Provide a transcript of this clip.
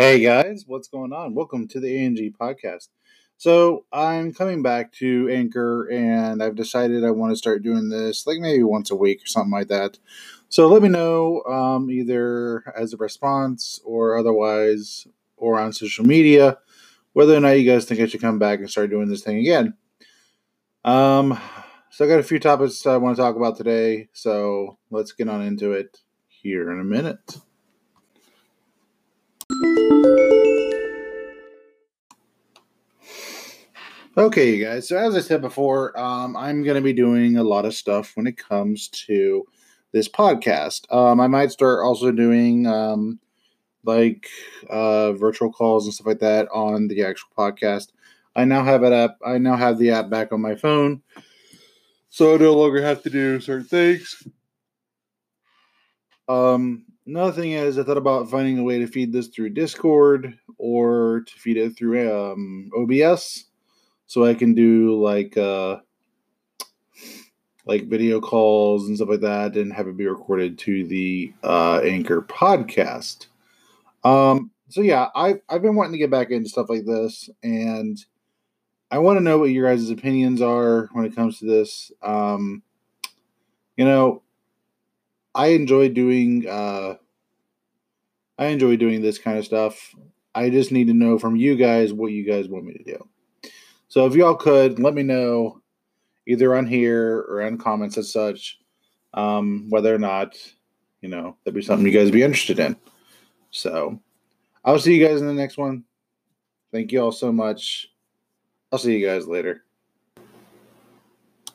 Hey guys, what's going on? Welcome to the ANG podcast. So, I'm coming back to Anchor and I've decided I want to start doing this like maybe once a week or something like that. So, let me know um, either as a response or otherwise or on social media whether or not you guys think I should come back and start doing this thing again. Um, so, I got a few topics I want to talk about today. So, let's get on into it here in a minute. Okay, you guys. So as I said before, um, I'm going to be doing a lot of stuff when it comes to this podcast. Um, I might start also doing um, like uh, virtual calls and stuff like that on the actual podcast. I now have it up. I now have the app back on my phone, so I no longer have to do certain things. Um, another thing is, I thought about finding a way to feed this through Discord or to feed it through um, OBS, so I can do like uh, like video calls and stuff like that, and have it be recorded to the uh, Anchor podcast. Um, so yeah, I've I've been wanting to get back into stuff like this, and I want to know what your guys' opinions are when it comes to this. Um, you know, I enjoy doing uh, I enjoy doing this kind of stuff. I just need to know from you guys what you guys want me to do. So if y'all could let me know either on here or on comments as such, um, whether or not, you know, that'd be something you guys be interested in. So I'll see you guys in the next one. Thank you all so much. I'll see you guys later.